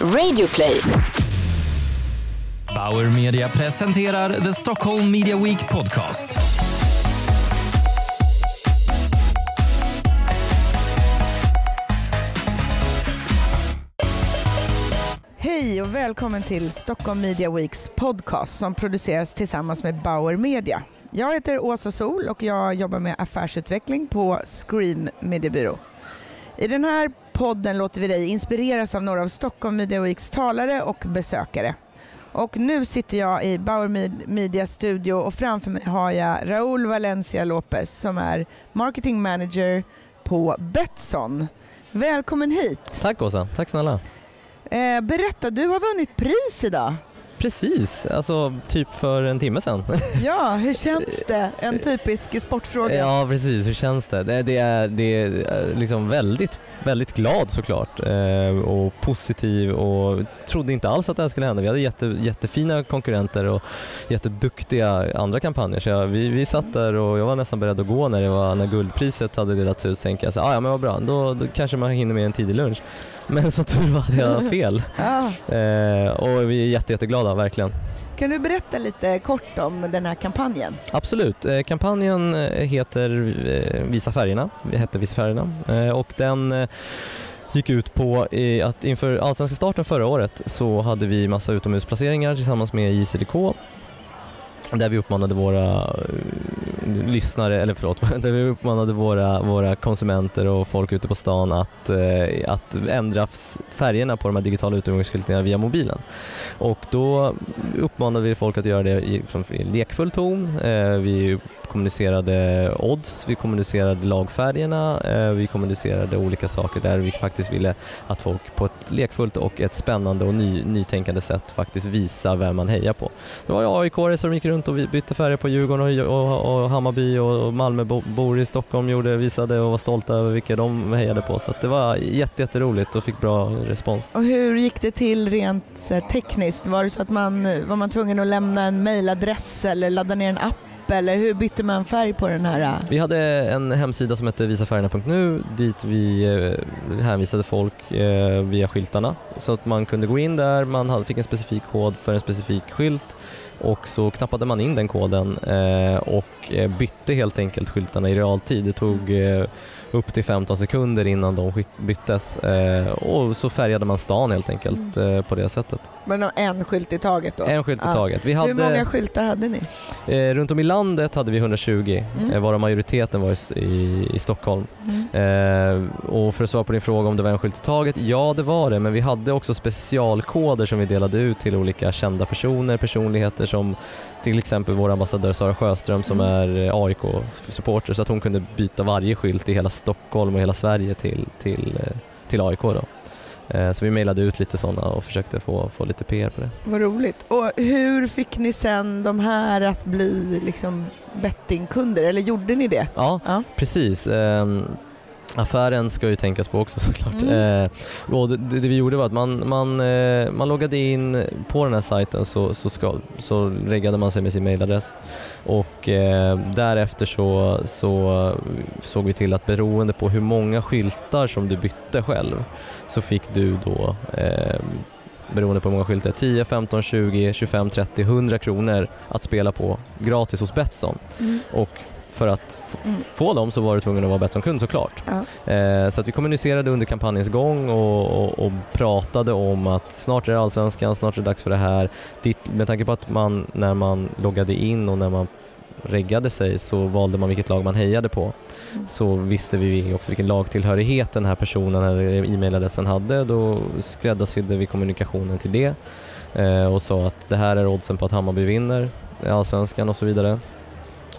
Radioplay. Bauer Media presenterar The Stockholm Media Week Podcast. Hej och välkommen till Stockholm Media Weeks podcast som produceras tillsammans med Bauer Media. Jag heter Åsa Sol och jag jobbar med affärsutveckling på Scream Mediebyrå. I den här podden låter vi dig inspireras av några av Stockholm Media Weeks talare och besökare. Och nu sitter jag i Bauer Media studio och framför mig har jag Raúl Valencia Lopez som är marketing manager på Betsson. Välkommen hit! Tack Åsa, tack snälla. Eh, berätta, du har vunnit pris idag. Precis, alltså typ för en timme sedan. Ja, hur känns det? En typisk sportfråga. Ja, precis. Hur känns det? Det, det är, det är liksom väldigt, väldigt glad såklart eh, och positiv och trodde inte alls att det här skulle hända. Vi hade jätte, jättefina konkurrenter och jätteduktiga andra kampanjer så jag, vi, vi satt där och jag var nästan beredd att gå när, det var, när guldpriset hade delats ut. Så tänkte jag så, ah, ja men vad bra, då, då kanske man hinner med en tidig lunch. Men som tur var hade jag fel. ja. eh, och vi är jätte, jätteglada, verkligen. Kan du berätta lite kort om den här kampanjen? Absolut. Eh, kampanjen eh, heter eh, Visa färgerna, hette Visa färgerna och den gick ut på att inför allsvenska starten förra året så hade vi massa utomhusplaceringar tillsammans med JCDK där vi uppmanade våra lyssnare, eller förlåt, där vi uppmanade våra, våra konsumenter och folk ute på stan att, eh, att ändra färgerna på de här digitala utomhusskyltarna via mobilen. Och då uppmanade vi folk att göra det i, i lekfull ton. Eh, vi kommunicerade odds, vi kommunicerade lagfärgerna, eh, vi kommunicerade olika saker där vi faktiskt ville att folk på ett lekfullt och ett spännande och ny, nytänkande sätt faktiskt visa vem man hejar på. Det var aik som gick runt och bytte färger på Djurgården och, och, och Hammarby och Malmöbor i Stockholm gjorde, visade och var stolta över vilka de hejade på. Så det var jätteroligt och fick bra respons. Och hur gick det till rent eh, tekniskt? Var det så att man var man tvungen att lämna en mejladress eller ladda ner en app eller hur bytte man färg på den här? Vi hade en hemsida som hette visafärgerna.nu dit vi eh, hänvisade folk eh, via skyltarna så att man kunde gå in där, man fick en specifik kod för en specifik skylt och så knappade man in den koden eh, och och bytte helt enkelt skyltarna i realtid. Det tog upp till 15 sekunder innan de byttes och så färgade man stan helt enkelt mm. på det sättet. Men en skylt i taget då? En skylt i taget. Vi hade, Hur många skyltar hade ni? Eh, runt om i landet hade vi 120, mm. eh, varav majoriteten var i, i, Stockholm. Mm. Eh, och för att svara på din fråga om det var en skylt i taget, ja det var det, men vi hade också specialkoder som vi delade ut till olika kända personer, personligheter som till exempel vår ambassadör Sara Sjöström som mm. är AIK-supporter så att hon kunde byta varje skylt i hela Stockholm och hela Sverige till, till, eh, till AIK. Då. Eh, så vi mejlade ut lite sådana och försökte få, få lite PR på det. Vad roligt. Och hur fick ni sen de här att bli liksom bettingkunder, eller gjorde ni det? Ja, ja. precis. Affären ska ju tänkas på också såklart. Mm. Eh, det, det, vi gjorde var att man, man, eh, man loggade in på den här sajten så, så, ska, så reggade man sig med sin mailadress och eh, därefter så, så såg vi till att beroende på hur många skyltar som du bytte själv så fick du då eh, beroende på hur många skyltar, 10, 15, 20, 25, 30, 100 kronor att spela på gratis hos Betsson. Mm. Och för att mm. få dem så var du tvungen att vara Betsson-kund såklart. Ja. Eh, så att vi kommunicerade under kampanjens gång och, och, och, pratade om att snart är det Allsvenskan, snart är det dags för det här. Ditt, med tanke på att man när man loggade in och när man reggade sig så valde man vilket lag man hejade på. Mm. Så visste vi också vilken lagtillhörighet den här personen eller e-mailadressen hade. Då skräddarsydde vi kommunikationen till det eh, och sa att det här är oddsen på att Hammarby vinner Allsvenskan och så vidare.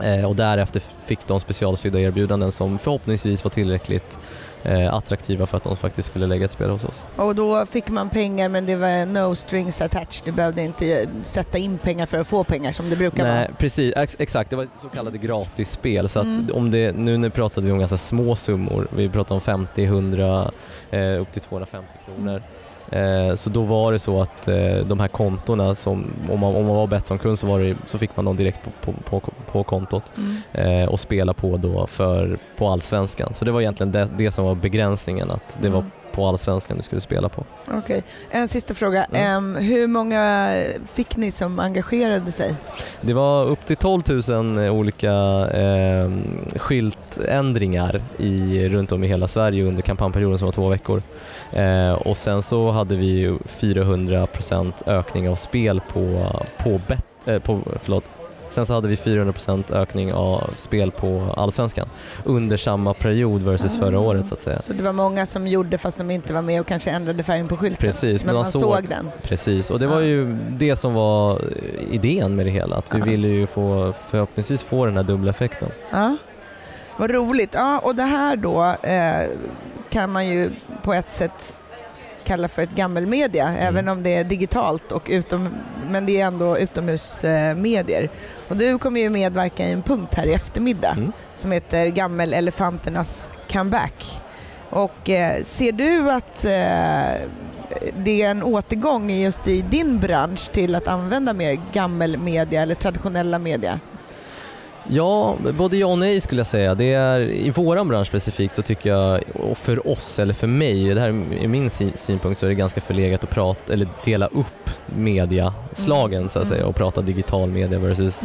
Eh, och därefter fick de specialsydda erbjudanden som förhoppningsvis var tillräckligt eh, attraktiva för att de faktiskt skulle lägga ett spel hos oss. Och då fick man pengar men det var no strings attached, du behövde inte sätta in pengar för att få pengar som det brukar Nej, vara? Precis, ex exakt, det var så kallade gratisspel så att mm. om det, nu, nu pratade vi om ganska små summor, vi pratade om 50, 100, eh, upp till 250 kronor. Mm. Eh, så då var det så att eh, de här kontona, som, om, man, om man var Betsson-kund så, var det, så fick man dem direkt på, på, på, på kontot mm. eh, och spela på då för, på allsvenskan. Så det var egentligen det, det som var begränsningen, att det mm. var på allsvenskan du skulle spela på. Okej. En sista fråga. Mm. Hur många fick ni som engagerade sig? Det var upp till 12 000 olika eh, skyltändringar i, runt om i hela Sverige under kampanjperioden som var två veckor. Eh, och sen så hade vi ju 400% ökning av spel på, på, bet, eh, på förlåt, Sen så hade vi 400% ökning av spel på Allsvenskan under samma period versus förra året så att säga. Så det var många som gjorde fast de inte var med och kanske ändrade färgen på skylten. Precis, men man man såg, såg- den. Precis, och det var Ja. ju det som var idén med det hela, att vi Ja. ville ju få, förhoppningsvis få den här dubbla effekten. Ja. Vad roligt. Ja, och det här då eh, kan man ju på ett sätt kalla för ett gammelmedia, Mm. även om det är digitalt, och utom, men det är ändå utomhusmedier. Och du kommer ju medverka i en punkt här i eftermiddag Mm. som heter Gammelelefanternas comeback. Och eh, ser du att eh, det är en återgång just i din bransch till att använda mer gammelmedia eller traditionella media? Ja, både ja och nej skulle jag säga. Det är, I våran bransch specifikt så tycker jag, och för oss eller för mig, det här är min sy- synpunkt, så är det ganska förlegat att prata eller dela upp mediaslagen så att Mm. säga och prata digital media versus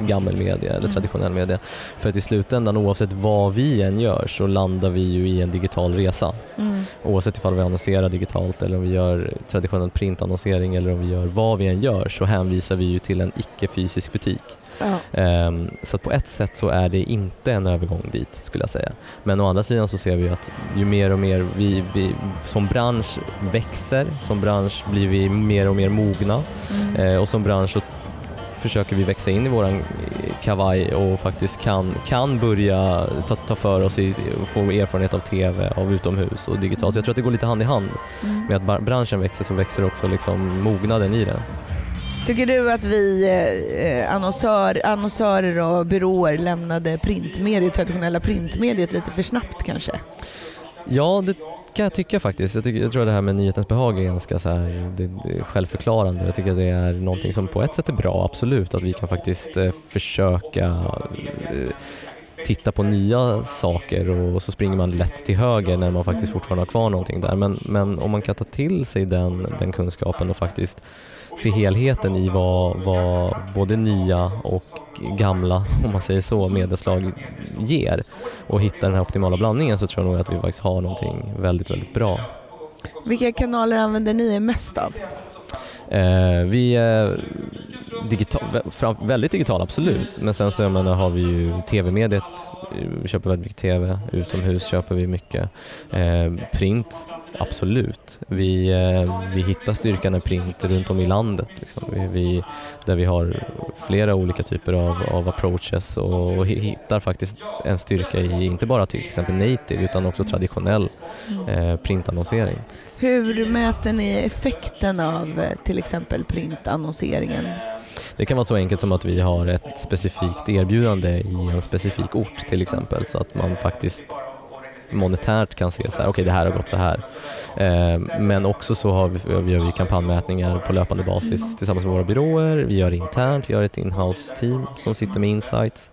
gammal media eller Mm. traditionell media. För att i slutändan oavsett vad vi än gör så landar vi ju i en digital resa. Mm. Oavsett ifall vi annonserar digitalt eller om vi gör traditionell printannonsering eller om vi gör vad vi än gör så hänvisar vi ju till en icke-fysisk butik. Ja. Ehm, Så på ett sätt så är det inte en övergång dit skulle jag säga. Men å andra sidan så ser vi att ju mer och mer vi, vi som bransch växer, som bransch blir vi mer och mer mogna Mm. Eh, och som bransch så försöker vi växa in i våran eh, kavaj och faktiskt kan, kan börja ta, ta för oss i, och få erfarenhet av TV, av utomhus och digitalt. Så jag tror att det går lite hand i hand Mm. med att branschen växer så växer också liksom mognaden i den. Tycker du att vi eh, annonsör, annonsörer och byråer lämnade printmediet, traditionella printmediet lite för snabbt kanske? Ja, det kan jag tycka faktiskt. Jag, tycker, jag tror att det här med nyhetens behag är ganska så här, det, det är självförklarande. Jag tycker att det är någonting som på ett sätt är bra, absolut, att vi kan faktiskt eh, försöka eh, titta på nya saker och så springer man lätt till höger när man faktiskt fortfarande har kvar någonting där. Men, men om man kan ta till sig den, den kunskapen och faktiskt se helheten i vad, vad både nya och gamla, om man säger så, medieslag ger och hitta den här optimala blandningen så tror jag nog att vi faktiskt har någonting väldigt, väldigt bra. Vilka kanaler använder ni er mest av? Eh, vi är digital, väldigt digitala, absolut. Men sen så jag menar, har vi ju tv-mediet. Vi köper väldigt mycket tv. Utomhus köper vi mycket. Eh, print, absolut. Vi, eh, vi hittar styrkan i print runt om i landet. Liksom. Vi, vi, där vi har flera olika typer av, av approaches och, och hi- hittar faktiskt en styrka i inte bara till exempel native utan också traditionell eh, printannonsering. Hur mäter ni effekten av eh, till exempel printannonseringen? Det kan vara så enkelt som att vi har ett specifikt erbjudande i en specifik ort till exempel så att man faktiskt monetärt kan se så här, okej det här har gått så här. Eh, men också så har vi, vi gör vi kampanjmätningar på löpande basis tillsammans med våra byråer. Vi gör internt, vi har ett inhouse team som sitter med insights.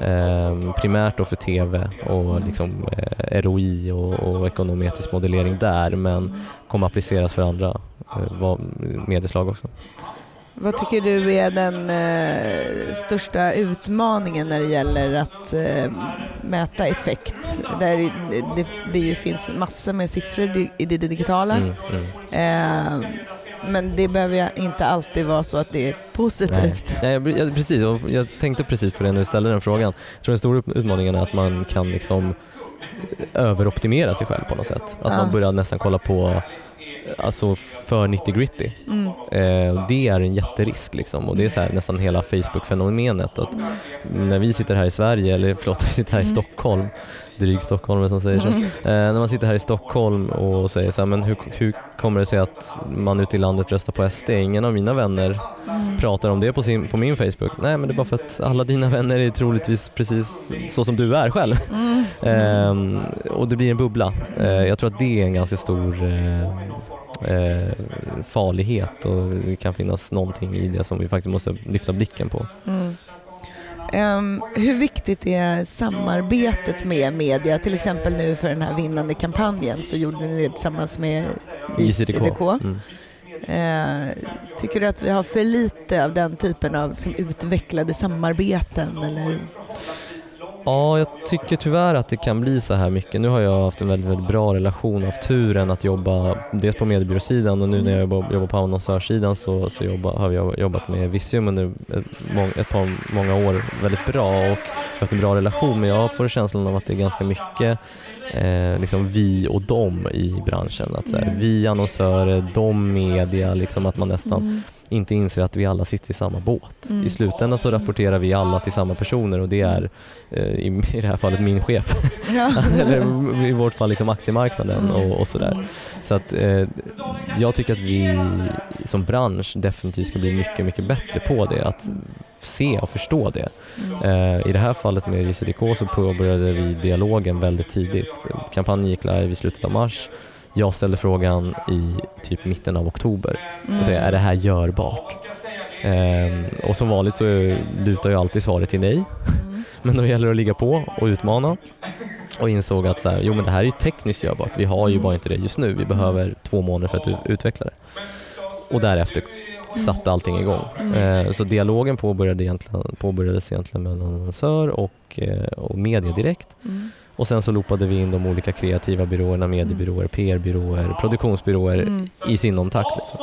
Eh, primärt då för TV och liksom, eh, ROI och, och ekonometrisk modellering där men kommer appliceras för andra eh, medieslag också. Vad tycker du är den eh, största utmaningen när det gäller att eh, mäta effekt? Där det, det, det ju finns massor med siffror i- det digitala. Mm, mm. Eh, men det behöver inte alltid vara så att det är positivt. Nej, jag, jag, precis, jag tänkte precis på det när du ställde den frågan. Jag tror den stora utmaningen är att man kan liksom överoptimera sig själv på något sätt. Att Ja. man börjar nästan kolla på alltså för 90 gritty. Mm. Eh, det är en jätterisk liksom. och det är så här, nästan hela Facebook-fenomenet att när vi sitter här i Sverige, eller förlåt, vi sitter här i Mm. Stockholm, dryg stockholmare som säger så. Mm. Eh, när man sitter här i Stockholm och säger så här, men hur, hur kommer det sig att man ute i landet röstar på SD? Ingen av mina vänner Mm. pratar om det på, sin, på min Facebook. Nej men det är bara för att alla dina vänner är troligtvis precis så som du är själv. Mm. Ehm, och det blir en bubbla. Eh, jag tror att det är en ganska stor eh, farlighet och det kan finnas någonting i det som vi faktiskt måste lyfta blicken på. Mm. Um, hur viktigt är samarbetet med media? Till exempel nu för den här vinnande kampanjen så gjorde ni det tillsammans med ICDK. Mm. Uh, tycker du att vi har för lite av den typen av liksom, utvecklade samarbeten? Eller? Ja, jag tycker tyvärr att det kan bli så här mycket. Nu har jag haft en väldigt, väldigt bra relation, av turen att jobba dels på mediebyråsidan och nu när jag jobbar, jobbar på annonsörssidan så, så jobba, har jag jobbat med Visium under ett, ett par, många år väldigt bra och haft en bra relation men jag får känslan av att det är ganska mycket eh, liksom vi och dem i branschen. Att så här, mm. Vi annonsörer, de media, liksom att man nästan mm inte inser att vi alla sitter i samma båt. Mm. I slutändan så rapporterar vi alla till samma personer och det är eh, i, i det här fallet min chef. Ja. Eller i vårt fall liksom aktiemarknaden och, och sådär. Mm. Så att eh, jag tycker att vi som bransch definitivt ska bli mycket, mycket bättre på det. Att se och förstå det. Mm. Eh, I det här fallet med JCDK så påbörjade vi dialogen väldigt tidigt. Kampanjen gick live i slutet av mars jag ställde frågan i typ mitten av oktober och säger, är det här görbart? Ehm, och som vanligt så lutar ju alltid svaret till nej. Mm. Men då gäller det att ligga på och utmana och insåg att så här, jo men det här är ju tekniskt görbart, vi har ju bara inte det just nu, vi behöver två månader för att utveckla det. Och därefter satte allting igång. Mm. Ehm, så dialogen påbörjade egentligen, påbörjades egentligen med en annonsör och, eh, och media direkt. Mm. Och sen så loopade vi in de olika kreativa byråerna, mediebyråer, PR-byråer, produktionsbyråer mm. i sinom takt. Liksom.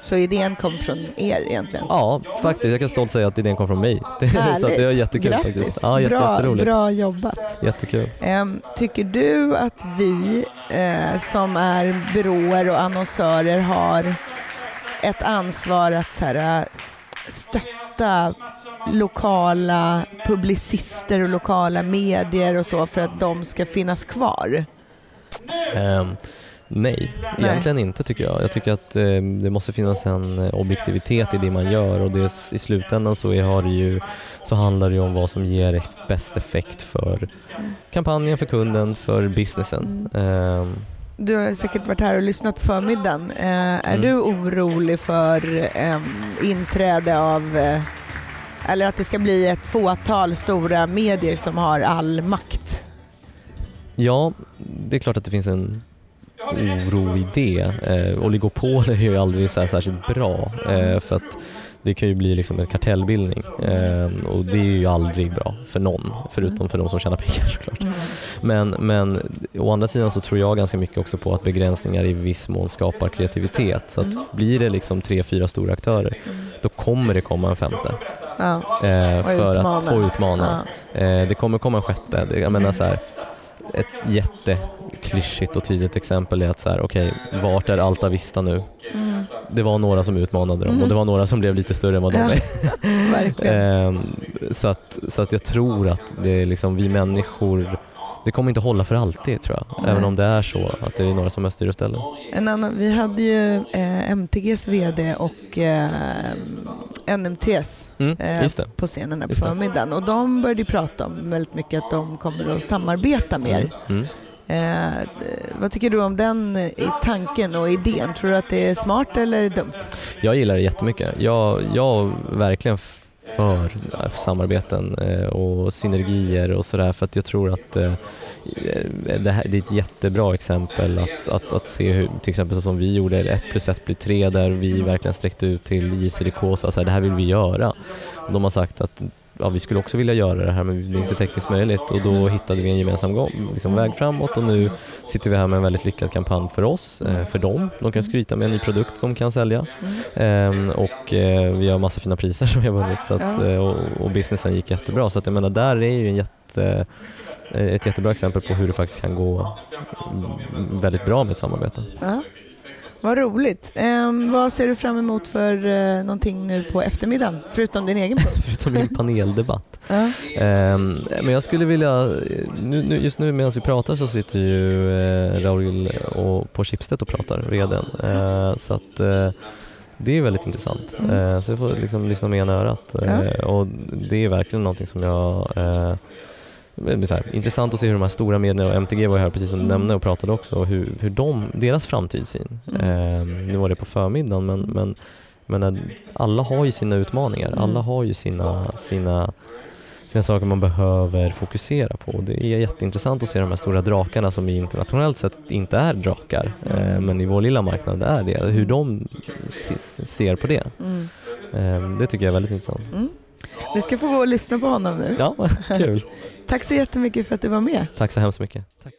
Så idén kom från er egentligen? Ja, faktiskt. Jag kan stolt säga att idén kom från mig. så det var jättekul Grattis. faktiskt. Ja, jätte, bra, bra jobbat. Jättekul. Um, tycker du att vi uh, som är byråer och annonsörer har ett ansvar att så här, uh, stötta lokala publicister och lokala medier och så för att de ska finnas kvar? Um, nej, nej, egentligen inte tycker jag. Jag tycker att um, det måste finnas en eh, objektivitet i det man gör och det, i slutändan så, har det ju, så handlar det om vad som ger bäst effekt för kampanjen, för kunden, för businessen. Mm. Um, du har säkert varit här och lyssnat på förmiddagen. Uh, är mm. du orolig för um, inträde av uh, eller att det ska bli ett fåtal stora medier som har all makt? Ja, det är klart att det finns en oro i det. Eh, oligopol är ju aldrig så särskilt bra eh, för att det kan ju bli liksom en kartellbildning eh, och det är ju aldrig bra för någon, förutom för de som tjänar pengar såklart. Men, men å andra sidan så tror jag ganska mycket också på att begränsningar i viss mån skapar kreativitet. Så att blir det liksom tre, fyra stora aktörer, då kommer det komma en femte. Ja. Eh, och för utmana. Att, och utmana. Ja. Eh, det kommer komma en sjätte. Jag menar så här, ett jätteklyschigt och tydligt exempel är att så här, okej, okay, vart är Alta Vista nu? Mm. Det var några som utmanade dem mm. och det var några som blev lite större än vad de är. ehm, så, att, så att jag tror att det är liksom vi människor det kommer inte hålla för alltid tror jag, Nej. även om det är så att det är några som styr och ställer. En annan, vi hade ju eh, MTGs VD och eh, NMTs mm, eh, på scenen här på förmiddagen och de började prata om väldigt mycket att de kommer att samarbeta mer. Mm, mm. Eh, vad tycker du om den eh, tanken och idén? Tror du att det är smart eller dumt? Jag gillar det jättemycket. Jag, jag verkligen för eh, samarbeten eh, och synergier och sådär för att jag tror att eh, det, här, det är ett jättebra exempel att, att, att se hur, till exempel som vi gjorde, 1 plus 1 blir 3 där vi verkligen sträckte ut till JCDK och sa det här vill vi göra. Och de har sagt att ja, vi skulle också vilja göra det här men det är inte tekniskt möjligt och då hittade vi en gemensam liksom, väg framåt och nu sitter vi här med en väldigt lyckad kampanj för oss, eh, för dem. De kan skryta med en ny produkt som kan sälja mm. eh, och eh, vi har massa fina priser som vi har vunnit så att, eh, och, och businessen gick jättebra så att jag menar där är ju en jätte ett jättebra exempel på hur det faktiskt kan gå väldigt bra med ett samarbete. Ja. Vad roligt. Um, vad ser du fram emot för uh, någonting nu på eftermiddagen, förutom din egen punkt? förutom min paneldebatt. Uh. Um, men jag skulle vilja, nu, nu, just nu medan vi pratar så sitter ju uh, Raul och, på Schibsted och pratar, vdn. Uh, så att uh, det är väldigt intressant. Mm. så jag får liksom lyssna med ena örat. och det är verkligen någonting som jag så här, intressant att se hur de här stora medierna, och MTG var här precis som du mm. nämnde och pratade också, och hur, hur de, deras framtidssyn. Mm. Eh, nu var det på förmiddagen men, men, men alla har ju sina utmaningar, mm. alla har ju sina, sina sina saker man behöver fokusera på. Det är jätteintressant att se de här stora drakarna som internationellt sett inte är drakar, eh, men i vår lilla marknad är det. Hur de se- ser på det. Mm. Eh, Det tycker jag är väldigt intressant. Mm. Du ska få gå och lyssna på honom nu. Ja, kul. Tack så jättemycket för att du var med. Tack så hemskt mycket. Tack.